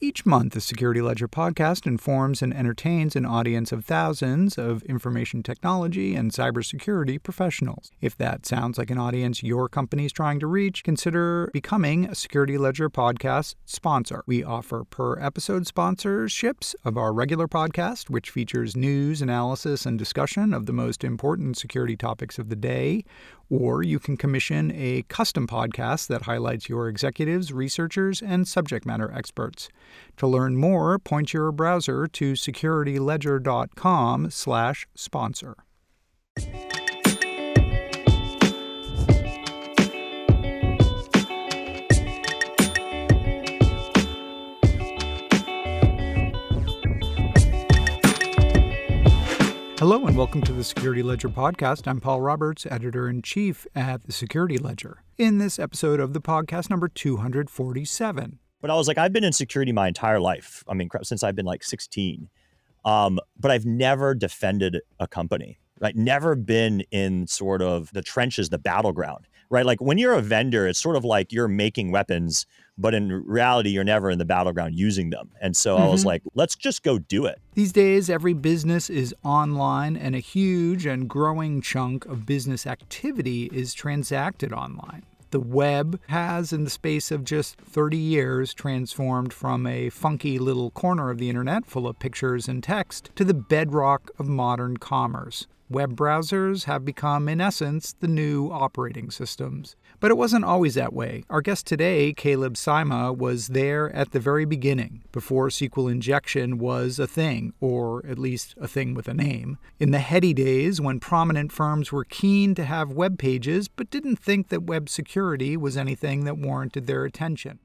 Each month, the Security Ledger podcast informs and entertains an audience of thousands of information technology and cybersecurity professionals. If that sounds like an audience your company is trying to reach, consider becoming a Security Ledger podcast sponsor. We offer per episode sponsorships of our regular podcast, which features news, analysis, and discussion of the most important security topics of the day, or you can commission a custom podcast that highlights your executives, researchers, and subject matter experts. To learn more, point your browser to securityledger.com/sponsor. Hello and welcome to the Security Ledger podcast. I'm Paul Roberts, editor in chief at the Security Ledger. In this episode of the podcast number 247, but I was like, I've been in security my entire life. I mean, since I've been like 16. Um, but I've never defended a company, right? Never been in sort of the trenches, the battleground, right? Like when you're a vendor, it's sort of like you're making weapons, but in reality, you're never in the battleground using them. And so mm-hmm. I was mm-hmm. like, let's just go do it. These days, every business is online, and a huge and growing chunk of business activity is transacted online. The web has, in the space of just 30 years, transformed from a funky little corner of the internet full of pictures and text to the bedrock of modern commerce. Web browsers have become, in essence, the new operating systems. But it wasn't always that way. Our guest today, Caleb Sima, was there at the very beginning, before SQL injection was a thing, or at least a thing with a name. In the heady days when prominent firms were keen to have web pages but didn't think that web security was anything that warranted their attention.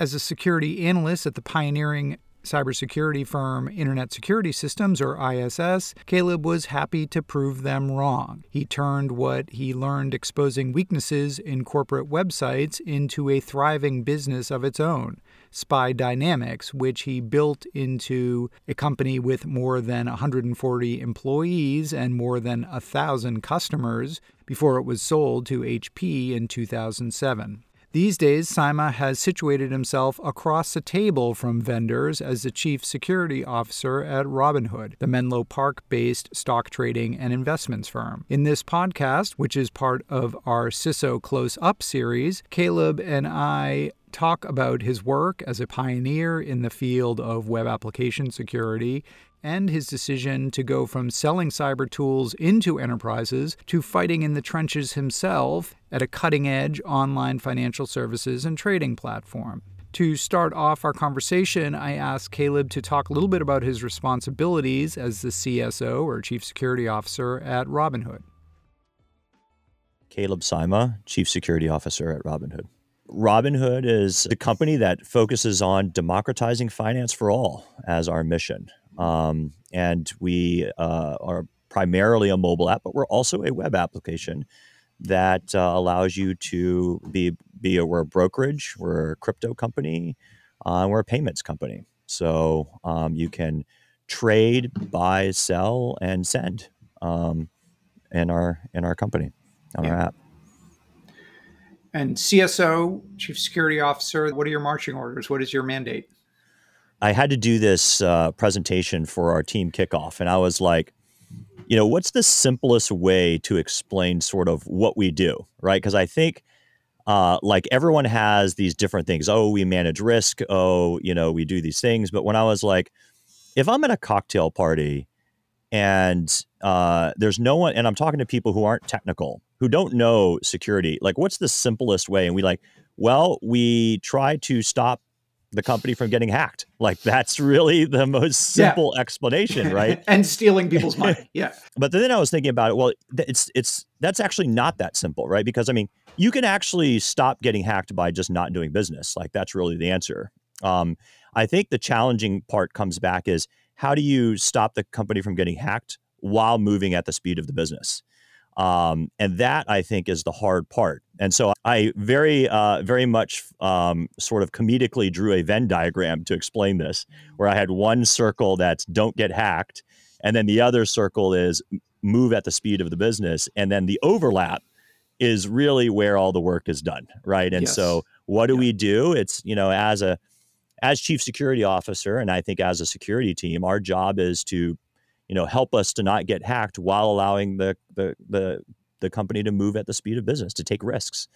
As a security analyst at the pioneering cybersecurity firm Internet Security Systems, or ISS, Caleb was happy to prove them wrong. He turned what he learned exposing weaknesses in corporate websites into a thriving business of its own. SPI Dynamics, which he built into a company with more than 140 employees and more than 1,000 customers before it was sold to HP in 2007. These days, Sima has situated himself across the table from vendors as the chief security officer at Robinhood, the Menlo Park based stock trading and investments firm. In this podcast, which is part of our CISO Close Up series, Caleb and I talk about his work as a pioneer in the field of web application security and his decision to go from selling cyber tools into enterprises to fighting in the trenches himself at a cutting edge online financial services and trading platform. To start off our conversation, I asked Caleb to talk a little bit about his responsibilities as the CSO or Chief Security Officer at Robinhood. Caleb Sima, Chief Security Officer at Robinhood. Robinhood is a company that focuses on democratizing finance for all as our mission. Um, and we uh, are primarily a mobile app, but we're also a web application that uh, allows you to be be a, we're a brokerage, we're a crypto company, uh, we're a payments company. So um, you can trade, buy, sell, and send um, in our in our company on yeah. our app. And CSO, Chief Security Officer, what are your marching orders? What is your mandate? I had to do this uh, presentation for our team kickoff, and I was like, you know, what's the simplest way to explain sort of what we do, right? Because I think uh, like everyone has these different things. Oh, we manage risk. Oh, you know, we do these things. But when I was like, if I'm at a cocktail party and uh, there's no one, and I'm talking to people who aren't technical, who don't know security, like what's the simplest way? And we like, well, we try to stop the company from getting hacked. Like that's really the most simple yeah. explanation, right? and stealing people's money. Yeah. but then I was thinking about it. Well, it's it's that's actually not that simple, right? Because I mean, you can actually stop getting hacked by just not doing business. Like that's really the answer. Um, I think the challenging part comes back is how do you stop the company from getting hacked while moving at the speed of the business? Um, and that I think is the hard part. And so I very, uh, very much um, sort of comedically drew a Venn diagram to explain this, where I had one circle that's don't get hacked, and then the other circle is move at the speed of the business, and then the overlap is really where all the work is done, right? And yes. so what do yeah. we do? It's you know as a as chief security officer, and I think as a security team, our job is to, you know, help us to not get hacked while allowing the the the, the company to move at the speed of business, to take risks.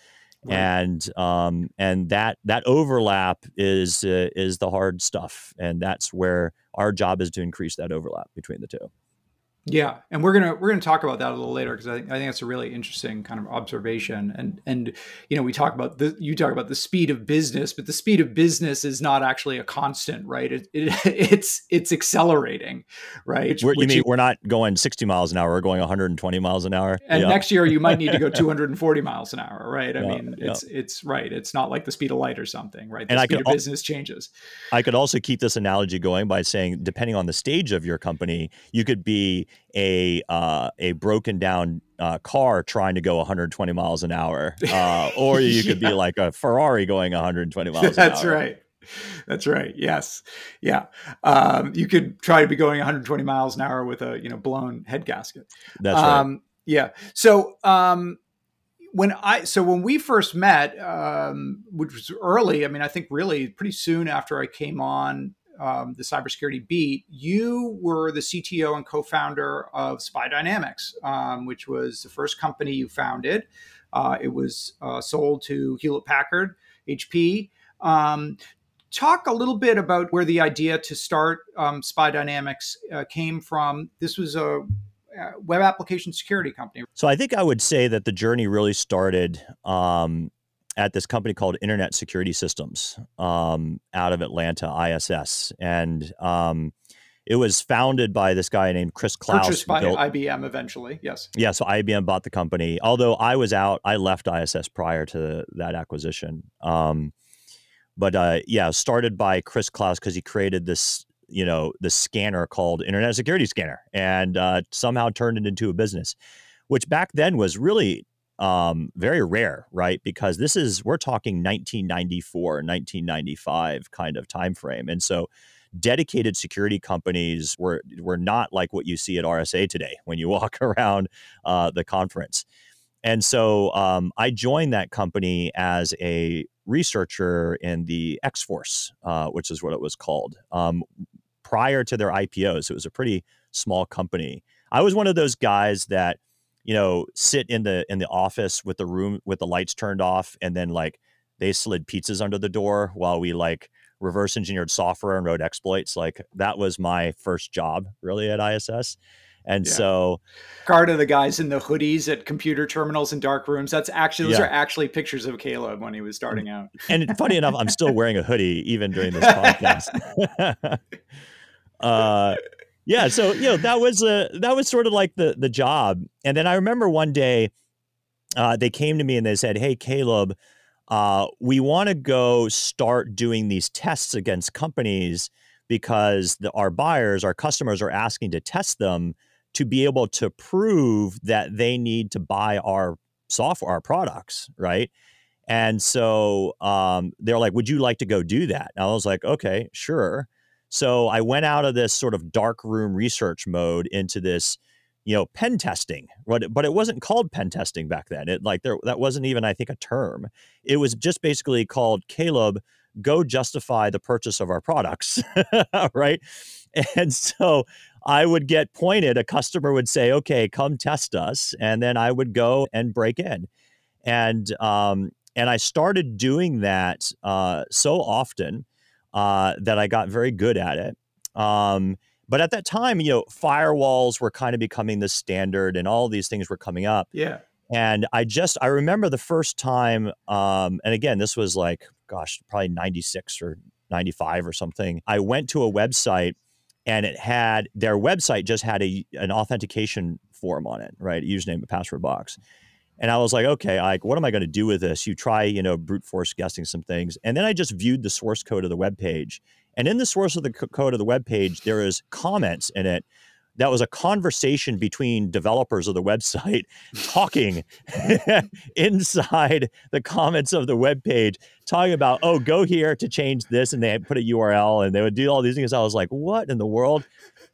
Right. And um, and that that overlap is uh, is the hard stuff, and that's where our job is to increase that overlap between the two. Yeah, and we're gonna we're gonna talk about that a little later because I think I think that's a really interesting kind of observation. And and you know we talk about the you talk about the speed of business, but the speed of business is not actually a constant, right? It, it it's it's accelerating, right? We're, you mean you, we're not going sixty miles an hour; we're going one hundred and twenty miles an hour. And yeah. next year you might need to go two hundred and forty miles an hour, right? I yeah, mean, it's yeah. it's right. It's not like the speed of light or something, right? The and speed I could, of business changes. I could also keep this analogy going by saying, depending on the stage of your company, you could be a uh, a broken down uh, car trying to go 120 miles an hour, uh, or you could yeah. be like a Ferrari going 120 miles. That's right. That's right. Yes. Yeah. Um, you could try to be going 120 miles an hour with a you know blown head gasket. That's um, right. Yeah. So um, when I so when we first met, um, which was early, I mean, I think really pretty soon after I came on um, the cybersecurity beat, you were the CTO and co-founder of SPI Dynamics, um, which was the first company you founded. Uh, it was uh, sold to Hewlett Packard, HP. Um, talk a little bit about where the idea to start um, SPI Dynamics uh, came from. This was a web application security company. So I think I would say that the journey really started um, at this company called Internet Security Systems um, out of Atlanta, ISS, and um, it was founded by this guy named Chris Klaus. Purchased by built, IBM eventually, yes. Yeah, so IBM bought the company. Although I was out, I left ISS prior to that acquisition. Um, but uh, yeah, started by Chris Klaus because he created this, you know, the scanner called Internet Security Scanner, and uh, somehow turned it into a business, which back then was really um, very rare, right? Because this is we're talking 1994, 1995 kind of time frame, and so dedicated security companies were were not like what you see at RSA today when you walk around uh, the conference. And so um, I joined that company as a researcher in the X Force, uh, which is what it was called. Um, prior to their IPOs, it was a pretty small company. I was one of those guys that you know, sit in the in the office with the room with the lights turned off, and then like they slid pizzas under the door while we like reverse engineered software and wrote exploits. Like that was my first job really at ISS. And yeah. so, of the guys in the hoodies at computer terminals and dark rooms. That's actually those yeah. are actually pictures of Caleb when he was starting out. and funny enough, I'm still wearing a hoodie even during this podcast. uh, yeah, so you know that was a that was sort of like the the job. And then I remember one day uh, they came to me and they said, "Hey, Caleb, uh, we want to go start doing these tests against companies because the, our buyers, our customers, are asking to test them to be able to prove that they need to buy our software, our products, right?" And so um, they're like, "Would you like to go do that?" And I was like, "Okay, sure." So I went out of this sort of dark room research mode into this, you know, pen testing. But but it wasn't called pen testing back then. It like there that wasn't even I think a term. It was just basically called Caleb go justify the purchase of our products, right? And so I would get pointed. A customer would say, "Okay, come test us," and then I would go and break in, and um, and I started doing that uh, so often uh, that I got very good at it. Um, but at that time, you know, firewalls were kind of becoming the standard, and all these things were coming up. Yeah. And I just I remember the first time, um, and again, this was like, gosh, probably ninety six or ninety five or something. I went to a website, and it had their website just had a an authentication form on it, right? Username and password box. And I was like, okay, like, what am I going to do with this? You try, you know, brute force guessing some things. And then I just viewed the source code of the web page. And in the source of the code of the web page, there is comments in it that was a conversation between developers of the website talking inside the comments of the web page, talking about, oh, go here to change this. And they put a URL and they would do all these things. I was like, what in the world?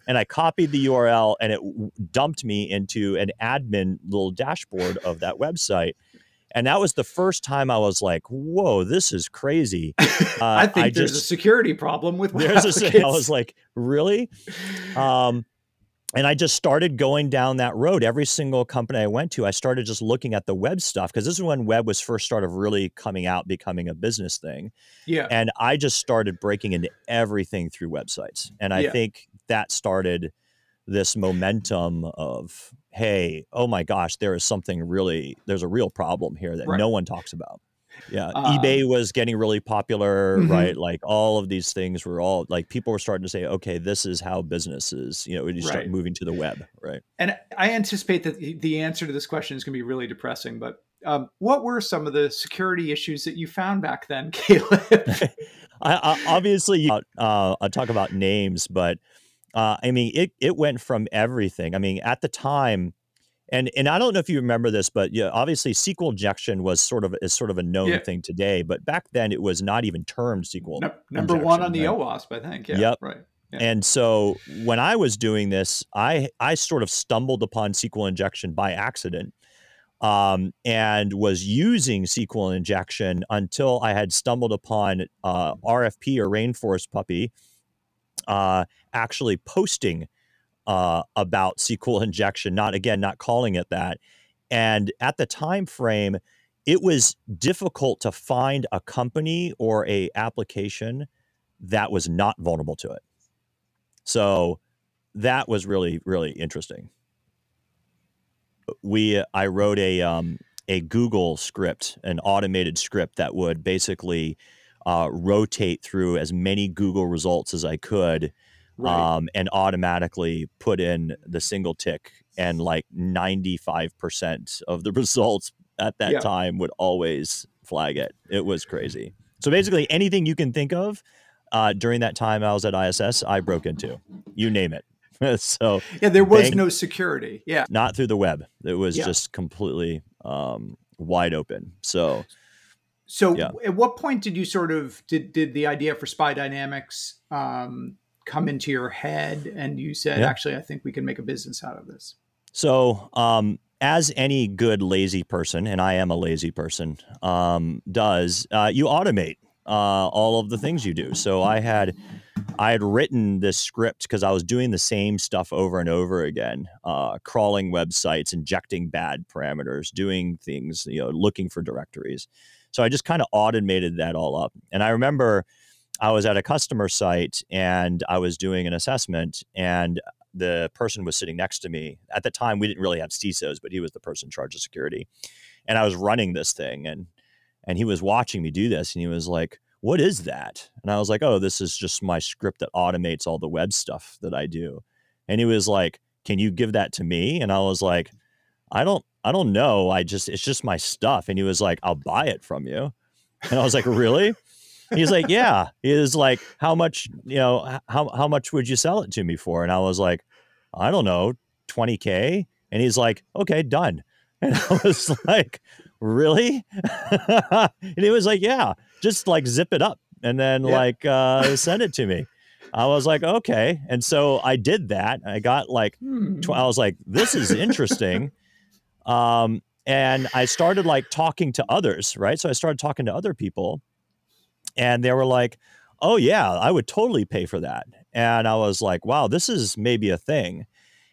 And I copied the URL and it dumped me into an admin little dashboard of that website. and that was the first time I was like, "Whoa, this is crazy." Uh, I think I there's just, a security problem with there's a, I was like, "Really?" Um, and I just started going down that road. Every single company I went to, I started just looking at the web stuff because this is when web was first started really coming out, becoming a business thing. Yeah. And I just started breaking into everything through websites. And I yeah. think that started this momentum of, hey, oh my gosh, there is something really, there's a real problem here that right. no one talks about. Yeah, um, eBay was getting really popular, mm-hmm. right? Like all of these things were all like people were starting to say, okay, this is how businesses, you know, when you start right. moving to the web, right? And I anticipate that the answer to this question is going to be really depressing, but um, what were some of the security issues that you found back then, Caleb? I, I, obviously, uh, I'll talk about names, but uh, I mean, it it went from everything. I mean, at the time, and and I don't know if you remember this, but yeah, obviously SQL injection was sort of is sort of a known yeah. thing today, but back then it was not even termed SQL. No, number one on the right? OWASP, I think. Yeah, yep. right. Yeah. And so when I was doing this, I I sort of stumbled upon SQL injection by accident, um, and was using SQL injection until I had stumbled upon uh, RFP or Rainforest Puppy, uh, actually posting uh, about SQL injection, not again, not calling it that. And at the time frame, it was difficult to find a company or a application that was not vulnerable to it. So that was really, really interesting. We, I wrote a, um, a Google script, an automated script that would basically uh, rotate through as many Google results as I could right. um, and automatically put in the single tick and like 95% of the results at that yeah. time would always flag it. It was crazy. So basically anything you can think of uh, during that time i was at iss i broke into. You name it. So yeah there was bang, no security. Yeah. Not through the web. It was yeah. just completely um, wide open. So so yeah. at what point did you sort of did did the idea for SPI Dynamics um, come into your head and you said, yeah. actually, I think we can make a business out of this? So, um, as any good lazy person, and I am a lazy person, um, does, uh, you automate uh, all of the things you do. So I had I had written this script because I was doing the same stuff over and over again, uh, crawling websites, injecting bad parameters, doing things, you know, looking for directories. So I just kind of automated that all up. And I remember I was at a customer site and I was doing an assessment, and the person was sitting next to me. At the time, we didn't really have CISOs, but he was the person in charge of security. And I was running this thing, and and he was watching me do this, and he was like, "What is that?" And I was like, "Oh, this is just my script that automates all the web stuff that I do." And he was like, "Can you give that to me?" And I was like, "I don't, I don't know. I just, it's just my stuff." And he was like, "I'll buy it from you." And I was like, "Really?" He's like, yeah. He was like, how much, you know, how, how much would you sell it to me for? And I was like, I don't know, 20K. And he's like, okay, done. And I was like, really? and he was like, yeah, just like zip it up and then yeah. like uh, send it to me. I was like, okay. And so I did that. I got like, tw- I was like, this is interesting. Um, and I started like talking to others, right? So I started talking to other people and they were like, "Oh yeah, I would totally pay for that." And I was like, "Wow, this is maybe a thing."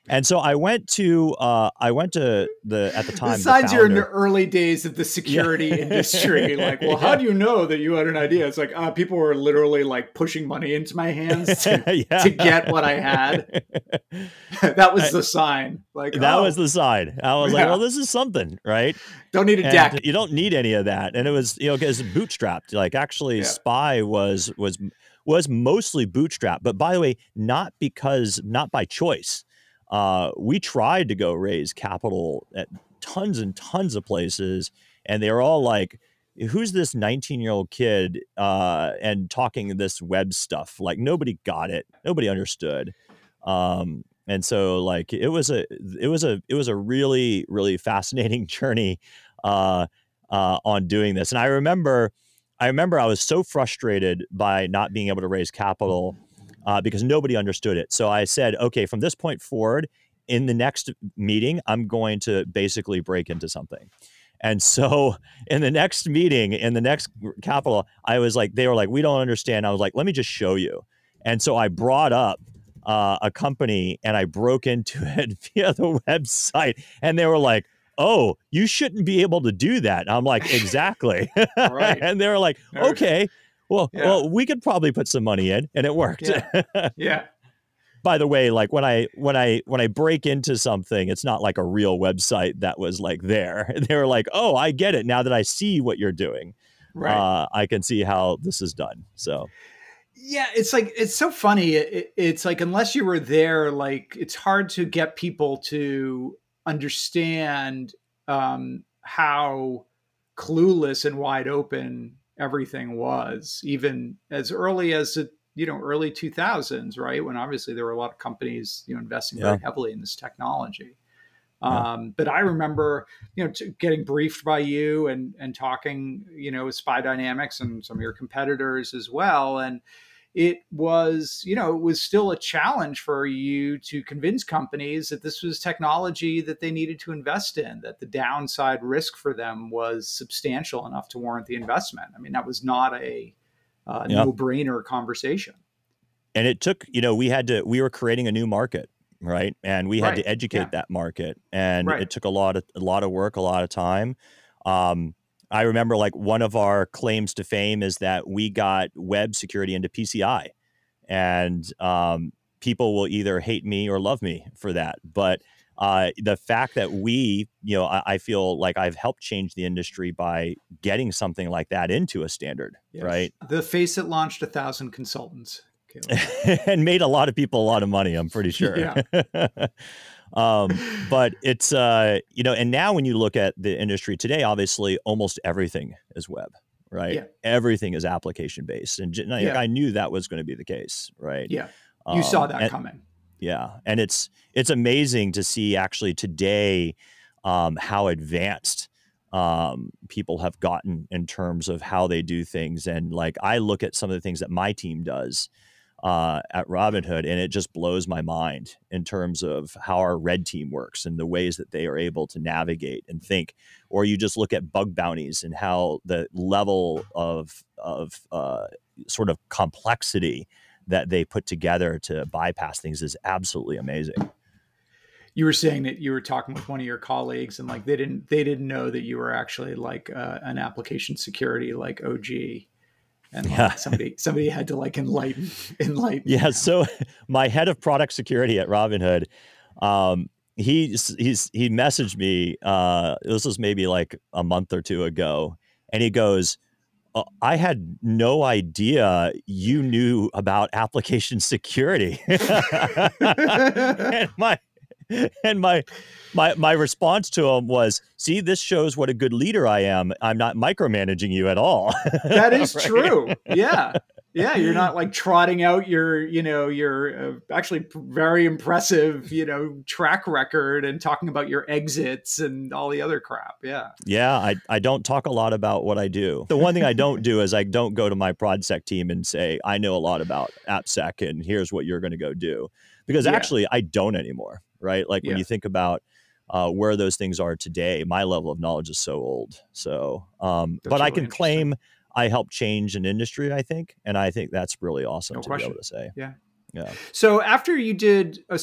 And so I went to uh, I went to the at the time. The signs you're in the early days of the security yeah. industry. Like, well, yeah. how do you know that you had an idea? It's like uh, people were literally like pushing money into my hands to, yeah. to get what I had. that was the sign. Like that oh. was the sign. I was like, well, this is something, right? Don't need a and deck. You don't need any of that. And it was you know because bootstrapped. Like actually, SPI was was was mostly bootstrapped. But by the way, not because not by choice uh, we tried to go raise capital at tons and tons of places, and they were all like, "Who's this 19 year old kid?" Uh, and talking this web stuff. Like nobody got it, nobody understood. Um, and so like it was a it was a it was a really really fascinating journey uh, uh, on doing this. And I remember I remember I was so frustrated by not being able to raise capital uh, because nobody understood it. So I said, okay, from this point forward, in the next meeting, I'm going to basically break into something. And so in the next meeting, in the next capital, I was like, they were like, we don't understand. I was like, let me just show you. And so I brought up uh, a company and I broke into it via the website, and they were like, "Oh, you shouldn't be able to do that." I'm like, "Exactly," right. and they were like, "Okay, well, yeah. well, we could probably put some money in," and it worked. Yeah. yeah. By the way, like when I when I when I break into something, it's not like a real website that was like there. They were like, "Oh, I get it now that I see what you're doing. Right. Uh, I can see how this is done." So yeah it's like it's so funny it, it's like unless you were there like it's hard to get people to understand um, how clueless and wide open everything was even as early as the you know early 2000s right when obviously there were a lot of companies you know investing yeah. very heavily in this technology yeah. Um, but I remember, you know, t- getting briefed by you and and talking, you know, with SPI Dynamics and some of your competitors as well, and it was, you know, it was still a challenge for you to convince companies that this was technology that they needed to invest in, that the downside risk for them was substantial enough to warrant the investment. I mean, that was not a uh, yeah. no-brainer conversation. And it took, you know, we had to, we were creating a new market, right? And we had right. to educate yeah. that market, and right. it took a lot of a lot of work, a lot of time. Um, I remember like one of our claims to fame is that we got web security into PCI, and um, people will either hate me or love me for that. But uh, the fact that we, you know, I, I, feel like I've helped change the industry by getting something like that into a standard, yes. right? The face that launched a thousand consultants. and made a lot of people a lot of money. I'm pretty sure. Yeah. Um, but it's uh, you know, and now when you look at the industry today, obviously almost everything is web, right? Yeah. Everything is application based, and yeah. I knew that was going to be the case, right? Yeah, you um, saw that and, coming. Yeah, and it's it's amazing to see actually today um, how advanced um, people have gotten in terms of how they do things, and like I look at some of the things that my team does uh, at Robinhood, and it just blows my mind in terms of how our red team works and the ways that they are able to navigate and think. Or you just look at bug bounties and how the level of of uh, sort of complexity that they put together to bypass things is absolutely amazing. You were saying that you were talking with one of your colleagues, and like they didn't they didn't know that you were actually like uh, an application security like OG and like yeah. somebody somebody had to like enlighten enlighten. Yeah. So my head of product security at Robinhood, um, he he's he messaged me. Uh, this was maybe like a month or two ago, and he goes. Uh, I had no idea you knew about application security. and my and my my my response to him was, "See, this shows what a good leader I am. I'm not micromanaging you at all." that is right? true. Yeah. Yeah, you're not like trotting out your, you know, your uh, actually very impressive, you know, track record and talking about your exits and all the other crap. Yeah. Yeah, I, I don't talk a lot about what I do. The one thing I don't do is I don't go to my ProdSec team and say, I know a lot about AppSec and here's what you're going to go do. Because yeah. actually, I don't anymore right? Like when yeah. you think about uh, where those things are today, my level of knowledge is so old. So, um, but really I can claim I helped change an industry. I think, and I think that's really awesome no to question. be able to say. Yeah, yeah. So after you did a,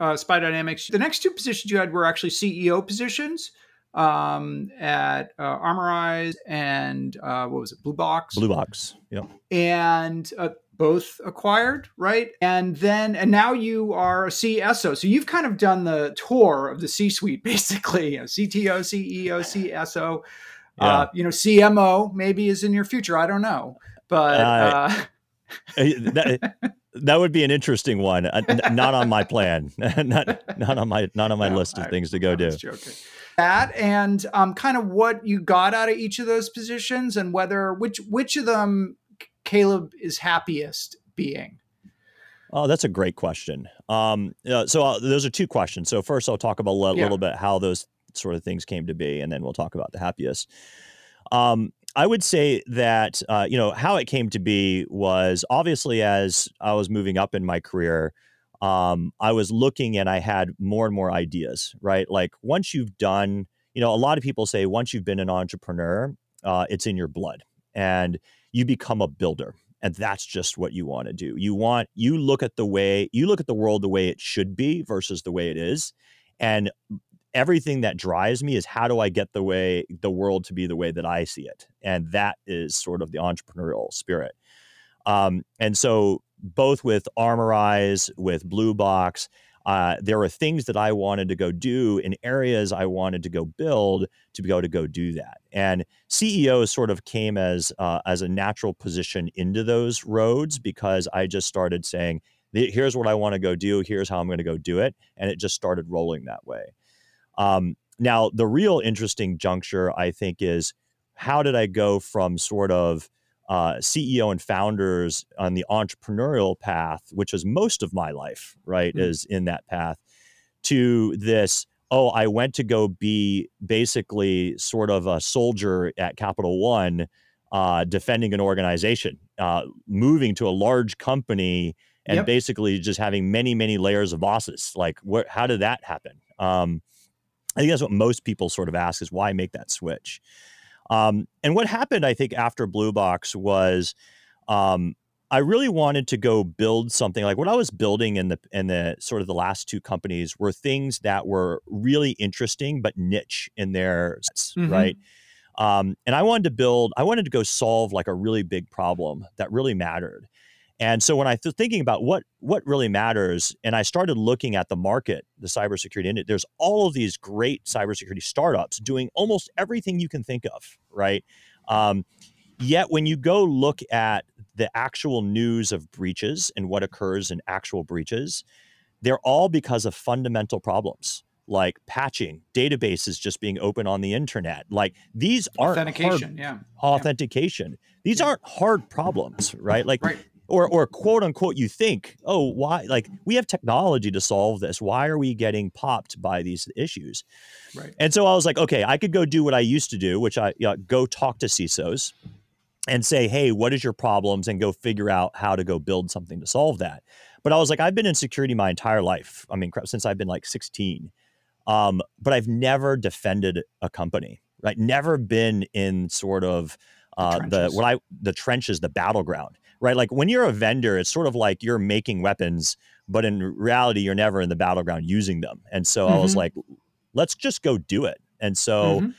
uh, SPI Dynamics, the next two positions you had were actually CEO positions um, at uh, Armorize and uh, what was it, Blue Box? Blue Box, yeah. And uh, both acquired, right? And then, and now you are a CSO. So you've kind of done the tour of the C suite, basically, you know, CTO, CEO, CSO. Yeah. Uh, you know, CMO maybe is in your future. I don't know. But uh, that, that would be an interesting one. Uh, not on my plan. not, not on my not on my no, list of I, things to go do. Joking That and um, kind of what you got out of each of those positions, and whether which which of them Caleb is happiest being? Oh, that's a great question. Um, uh, so uh, those are two questions. So first, I'll talk about a l- yeah. little bit how those sort of things came to be, and then we'll talk about the happiest. Um, I would say that uh, you know how it came to be was obviously as I was moving up in my career, um, I was looking and I had more and more ideas. Right, like once you've done you know, a lot of people say once you've been an entrepreneur, uh, it's in your blood and you become a builder. And that's just what you want to do. You want, you look at the way, you look at the world the way it should be versus the way it is. And everything that drives me is how do I get the way, the world to be the way that I see it? And that is sort of the entrepreneurial spirit. Um, and so both with Armorize, with Blue Box, uh, there were things that I wanted to go do in areas I wanted to go build to be able to go do that. And CEO sort of came as uh, as a natural position into those roads because I just started saying, "Here's what I want to go do. Here's how I'm going to go do it," and it just started rolling that way. Um, now, the real interesting juncture, I think, is how did I go from sort of uh, CEO and founders on the entrepreneurial path, which is most of my life, right, mm-hmm. is in that path, to this, oh, I went to go be basically sort of a soldier at Capital One, uh, defending an organization, uh, moving to a large company and yep. basically just having many, many layers of bosses. Like, what, how did that happen? Um, I think that's what most people sort of ask is why make that switch? Um, and what happened, I think, after Blue Box was um, I really wanted to go build something like what I was building in the in the sort of the last two companies were things that were really interesting but niche in their mm-hmm. right. Um, and I wanted to build, I wanted to go solve like a really big problem that really mattered. And so when I was thinking about what what really matters, and I started looking at the market, the cybersecurity industry, there's all of these great cybersecurity startups doing almost everything you can think of, right? Um, yet when you go look at the actual news of breaches and what occurs in actual breaches, they're all because of fundamental problems like patching, databases just being open on the internet. Like these aren't authentication, hard, yeah, authentication. Yeah. These aren't hard problems, right? Like right or or quote unquote you think oh why like we have technology to solve this. Why are we getting popped by these issues? Right. And so i was like okay i could go do what i used to do which i you know, go talk to cisos and say hey what is your problems? and go figure out how to go build something to solve that. But i was like i've been in security my entire life. I mean since i've been like 16 um, but i've never defended a company right? Never been in sort of uh, the, the what i the trenches the battleground right? Like when you're a vendor, it's sort of like you're making weapons, but in reality, you're never in the battleground using them. And so mm-hmm. I was mm-hmm. like, let's just go do it. And so mm-hmm.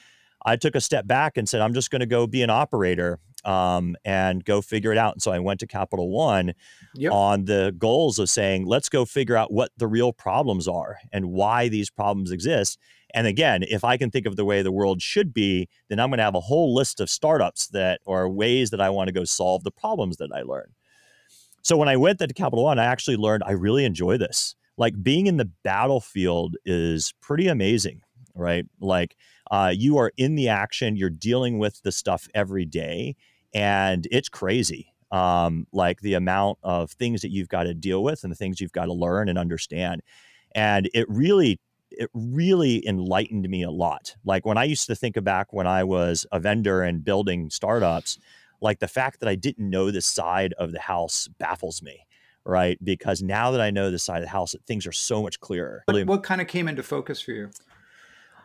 I took a step back and said, I'm just going to go be an operator um, and go figure it out. And so I went to Capital One yep. on the goals of saying, let's go figure out what the real problems are and why these problems exist. And again, if I can think of the way the world should be, then I'm going to have a whole list of startups that are ways that I want to go solve the problems that I learn. So when I went to Capital One, I actually learned I really enjoy this. Like being in the battlefield is pretty amazing, right? Like uh, you are in the action, you're dealing with the stuff every day, and it's crazy. Um, like the amount of things that you've got to deal with and the things you've got to learn and understand. And it really it really enlightened me a lot. Like when I used to think back when I was a vendor and building startups, like the fact that I didn't know this side of the house baffles me, right? Because now that I know this side of the house, things are so much clearer. What, what kind of came into focus for you?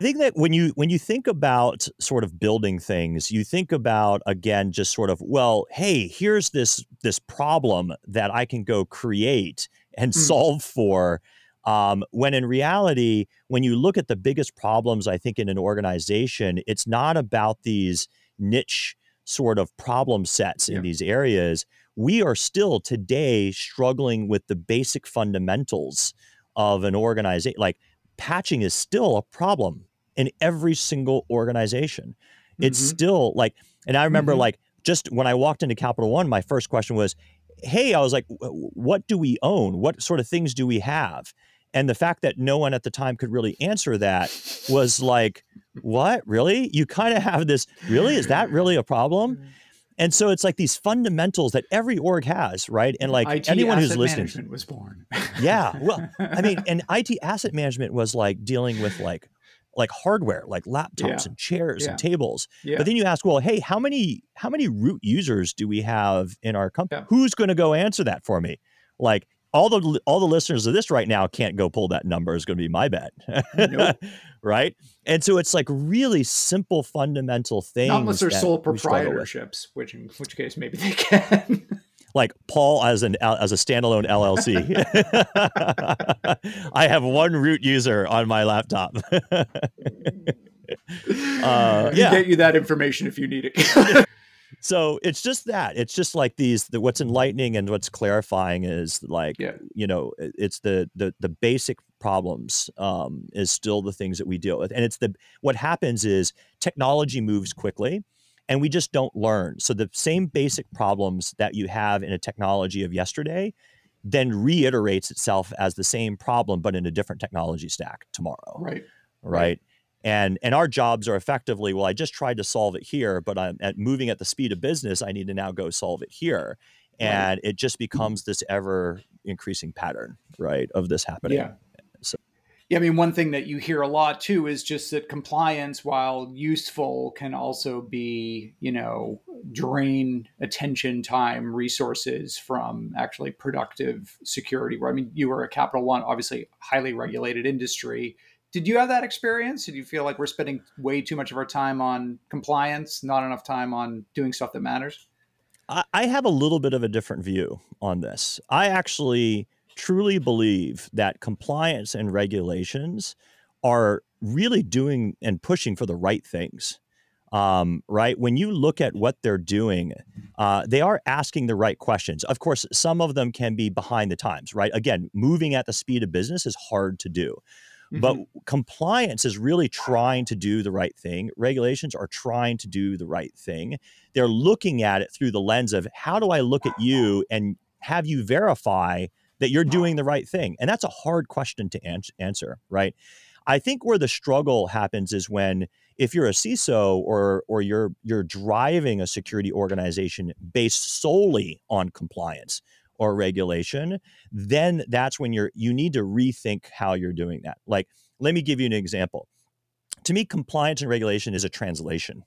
I think that when you when you think about sort of building things, you think about again just sort of well, hey, here's this this problem that I can go create and mm. solve for um, when in reality, when you look at the biggest problems, I think in an organization, it's not about these niche sort of problem sets in yeah. these areas. We are still today struggling with the basic fundamentals of an organization. Like patching is still a problem in every single organization. Mm-hmm. It's still like, and I remember mm-hmm. like just when I walked into Capital One, my first question was, hey, I was like, what do we own? What sort of things do we have? And the fact that no one at the time could really answer that was like, what? Really? You kind of have this, really? Is that really a problem? And so it's like these fundamentals that every org has, right? And like IT anyone who's listening was born. yeah. Well, I mean, and IT asset management was like dealing with like like hardware, like laptops yeah. and chairs yeah. and tables. Yeah. But then you ask, well, hey, how many how many root users do we have in our company? Who's going to go answer that for me? Like all the all the listeners of this right now can't go pull that number is going to be my bet nope. right? And so it's like really simple fundamental things not unless they're sole proprietorships which in which case maybe they can. Like paul as an as a standalone llc i have one root user on my laptop. Uh, yeah. get you that information if you need it so it's just that it's just like these the, what's enlightening and what's clarifying is like yeah. you know it's the the the basic problems um, is still the things that we deal with. And it's the what happens is technology moves quickly and we just don't learn. So the same basic problems that you have in a technology of yesterday then reiterates itself as the same problem but in a different technology stack tomorrow right. Right, right and and our jobs are effectively well i just tried to solve it here but i'm at moving at the speed of business i need to now go solve it here. And right. it just becomes this ever increasing pattern right of this happening. Yeah. So yeah i mean one thing that you hear a lot too is just that compliance while useful can also be you know drain attention time resources from actually productive security. I mean you were a capital one obviously highly regulated industry did you have that experience? Did you feel like we're spending way too much of our time on compliance, not enough time on doing stuff that matters? I have a little bit of a different view on this. I actually truly believe that compliance and regulations are really doing and pushing for the right things. Um, right? When you look at what they're doing, uh, they are asking the right questions. Of course, some of them can be behind the times, right? Again, moving at the speed of business is hard to do. Mm-hmm. But compliance is really trying to do the right thing. Regulations are trying to do the right thing. They're looking at it through the lens of how do I look at you and have you verify that you're doing the right thing? And that's a hard question to an- answer, right? I think where the struggle happens is when if you're a CISO or or you're you're driving a security organization based solely on compliance, or regulation, then that's when you're you need to rethink how you're doing that. Like, let me give you an example. To me, compliance and regulation is a translation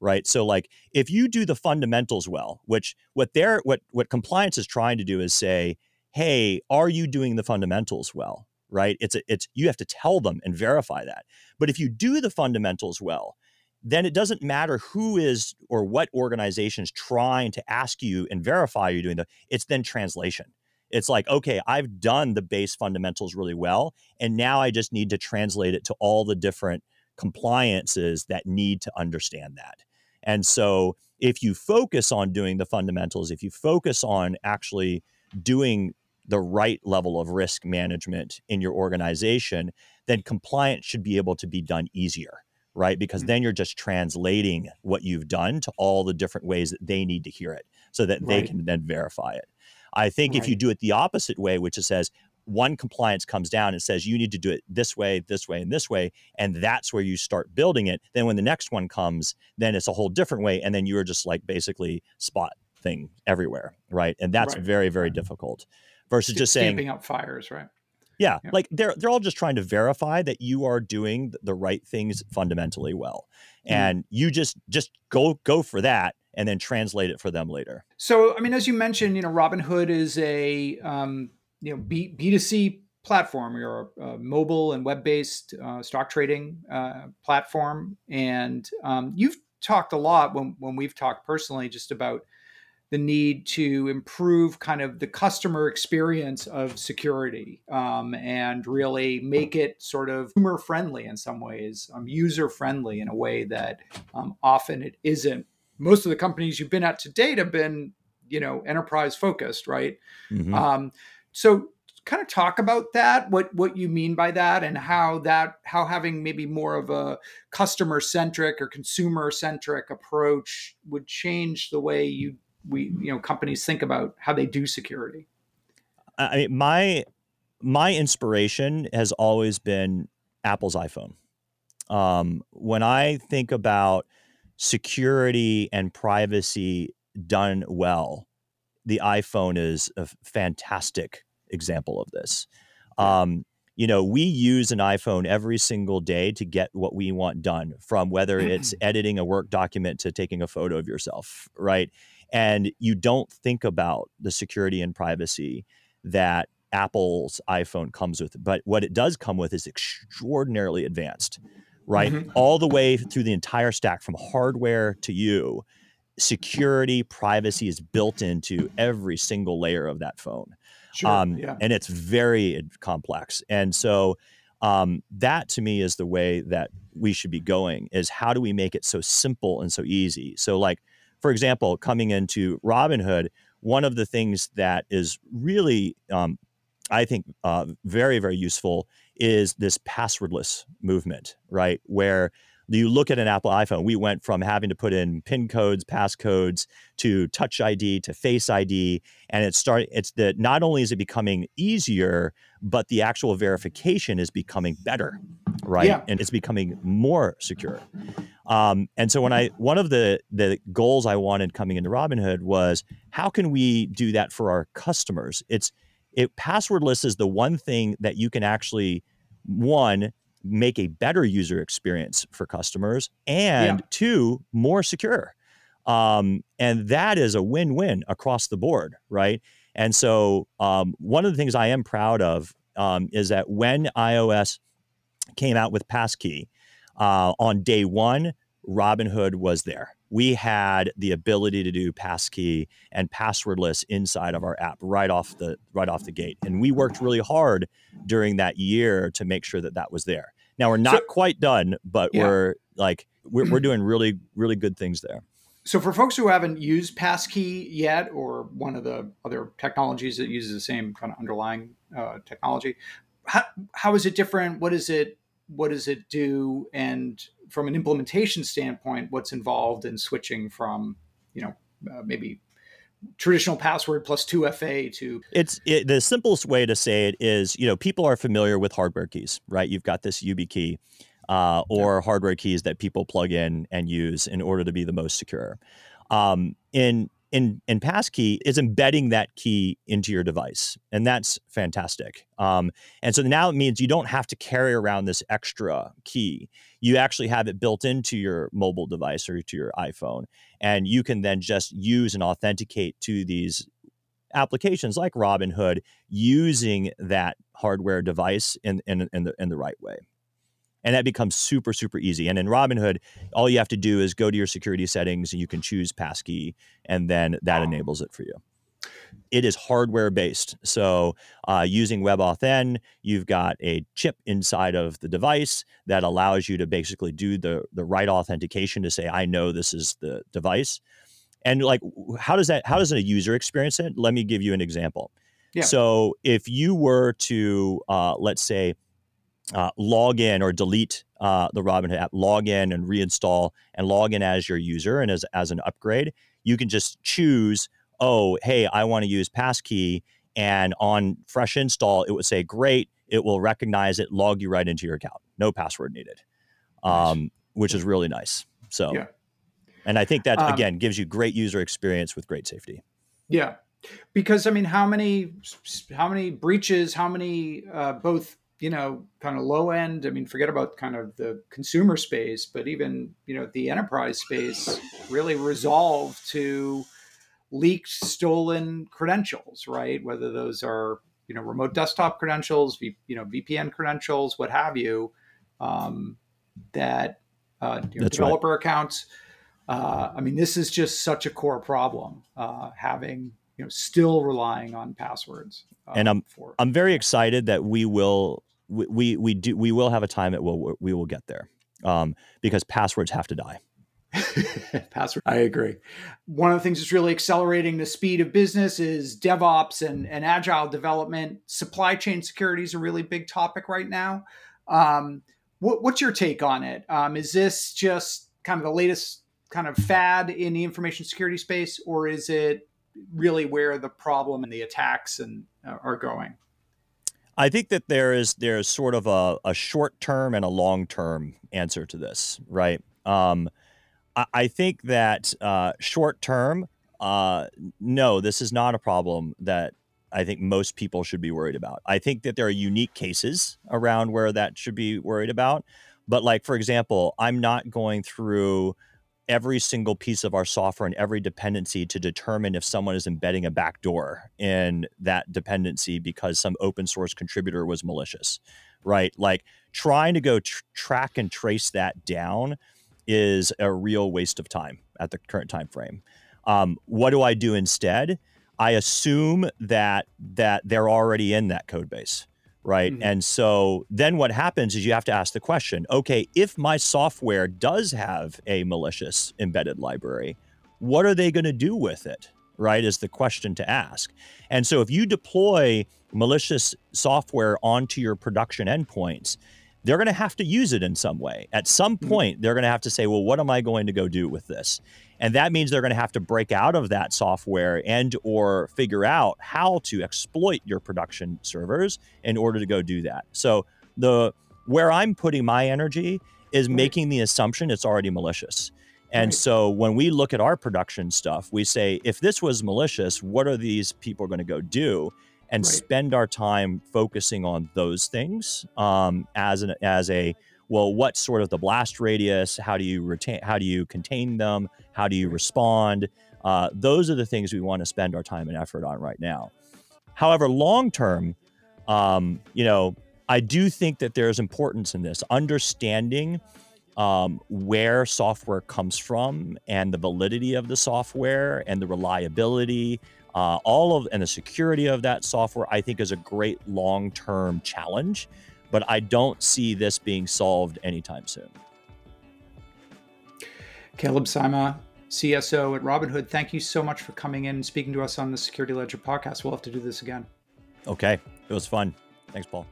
right so like if you do the fundamentals well which what they're what what compliance is trying to do is say hey are you doing the fundamentals well right it's a, it's you have to tell them and verify that but if you do the fundamentals well then it doesn't matter who is or what organization is trying to ask you and verify you're doing the it's then translation. It's like okay i've done the base fundamentals really well and now i just need to translate it to all the different compliances that need to understand that. And so if you focus on doing the fundamentals if you focus on actually doing the right level of risk management in your organization then compliance should be able to be done easier right? Because mm-hmm. then you're just translating what you've done to all the different ways that they need to hear it so that they can then verify it. I think right. if you do it the opposite way, which it says one compliance comes down and says you need to do it this way, this way, and this way, and that's where you start building it. Then when the next one comes, then it's a whole different way, and then you're just like basically spot thing everywhere, right? And that's right. very, very difficult versus just saying stamping up fires, right? Yeah, yeah, like they're they're all just trying to verify that you are doing the right things fundamentally well, mm. and you just just go go for that and then translate it for them later. So, I mean, as you mentioned, you know, Robinhood is a um, you know B B two C platform. You're a, a mobile and web based uh, stock trading uh, platform, and um, you've talked a lot when when we've talked personally just about the need to improve kind of the customer experience of security um, and really make it sort of consumer friendly in some ways, um, user friendly in a way that um, often it isn't. Most of the companies you've been at to date have been, you know, enterprise focused, right? Mm-hmm. Um, so kind of talk about that what what you mean by that and how that how having maybe more of a customer centric or consumer centric approach would change the way you we you know companies think about how they do security. I mean my my inspiration has always been apple's iphone. Um, when i think about security and privacy done well the iphone is a fantastic example of this. Um, you know we use an iphone every single day to get what we want done from whether it's editing a work document to taking a photo of yourself right and you don't think about the security and privacy that Apple's iPhone comes with. But what it does come with is extraordinarily advanced, right? Mm-hmm. All the way through the entire stack from hardware to you. Security, privacy is built into every single layer of that phone. Sure, um, yeah. And it's very complex. And so um, that to me is the way that we should be going is how do we make it so simple and so easy? So like, for example, coming into Robinhood, one of the things that is really, um, I think, uh, very, very useful is this passwordless movement, right? Where you look at an Apple iPhone, we went from having to put in PIN codes, passcodes to Touch ID to Face ID, and it's start. It's that not only is it becoming easier, but the actual verification is becoming better, right? Yeah. And it's becoming more secure. Um, and so when I one of the the goals I wanted coming into Robinhood was how can we do that for our customers? It's it passwordless is the one thing that you can actually one make a better user experience for customers and yeah. two more secure. Um, and that is a win-win across the board right? And so um, one of the things i am proud of um, is that when ios came out with passkey uh, on day one robinhood was there we had the ability to do passkey and passwordless inside of our app right off the right off the gate. And we worked really hard during that year to make sure that that was there. Now we're not so, quite done but yeah. we're like we're, we're doing really really good things there. So for folks who haven't used passkey yet or one of the other technologies that uses the same kind of underlying uh, technology how, how is it different? What is it what does it do? And from an implementation standpoint what's involved in switching from you know uh, maybe traditional password plus 2fa to it's it, the simplest way to say it is you know people are familiar with hardware keys right you've got this YubiKey uh, or yeah. hardware keys that people plug in and use in order to be the most secure um, in in in passkey is embedding that key into your device and that's fantastic. Um, and so now it means you don't have to carry around this extra key. You actually have it built into your mobile device or to your iphone and you can then just use and authenticate to these applications like robinhood using that hardware device in, in, in, the, in the right way and that becomes super super easy. And in robinhood all you have to do is go to your security settings and you can choose passkey and then that enables it for you. It is hardware based. So uh, using WebAuthn you've got a chip inside of the device that allows you to basically do the the right authentication to say i know this is the device. And like how does that how does a user experience it? Let me give you an example. Yeah. so if you were to uh, let's say uh, log in or delete uh, the Robinhood app, log in and reinstall and log in as your user and as, as an upgrade, you can just choose, oh, hey, I want to use passkey. And on fresh install, it would say, great, it will recognize it, log you right into your account. No password needed, um, which is really nice. So, yeah. and I think that, um, again, gives you great user experience with great safety. Yeah. Because I mean, how many, how many breaches, how many uh, both you know, kind of low end. I mean, forget about kind of the consumer space, but even, you know, the enterprise space really resolve to leaked, stolen credentials, right? Whether those are, you know, remote desktop credentials, v, you know, VPN credentials, what have you, um, that uh, you know, developer right. accounts. Uh, I mean, this is just such a core problem, uh, having you know still relying on passwords. Um, and I'm for- I'm very excited that we will we, we we do we will have a time that will we will get there um, because passwords have to die. Password. I agree. One of the things that's really accelerating the speed of business is DevOps and, and agile development. Supply chain security is a really big topic right now. Um, what, what's your take on it? Um, is this just kind of the latest kind of fad in the information security space, or is it really where the problem and the attacks and uh, are going? I think that there is there's sort of a, a short term and a long term answer to this, right? Um, I, I, think that uh, short term, uh, no, this is not a problem that I think most people should be worried about. I think that there are unique cases around where that should be worried about. But like for example, I'm not going through every single piece of our software and every dependency to determine if someone is embedding a backdoor in that dependency because some open source contributor was malicious, right? Like trying to go tr- track and trace that down is a real waste of time at the current time frame. Um, what do I do instead? I assume that that they're already in that code base right? Mm-hmm. And so then what happens is you have to ask the question okay, if my software does have a malicious embedded library, what are they going to do with it? Right, is the question to ask. And so if you deploy malicious software onto your production endpoints, they're going to have to use it in some way. At some mm-hmm. point, they're going to have to say, well, what am I going to go do with this? and that means they're going to have to break out of that software and or figure out how to exploit your production servers in order to go do that so the where i'm putting my energy is right. making the assumption it's already malicious and right. so when we look at our production stuff we say if this was malicious what are these people going to go do and right. spend our time focusing on those things um, as an as a well, what's sort of the blast radius? How do you retain? How do you contain them? How do you respond? Uh, those are the things we want to spend our time and effort on right now. However, long term, um, you know, I do think that there's importance in this understanding um, where software comes from and the validity of the software and the reliability, uh, all of and the security of that software. I think is a great long term challenge but I don't see this being solved anytime soon. Caleb Sima, CSO at Robinhood, thank you so much for coming in and speaking to us on the Security Ledger podcast. We'll have to do this again. Okay, it was fun. Thanks, Paul.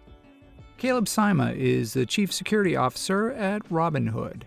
Caleb Sima is the Chief Security Officer at Robinhood.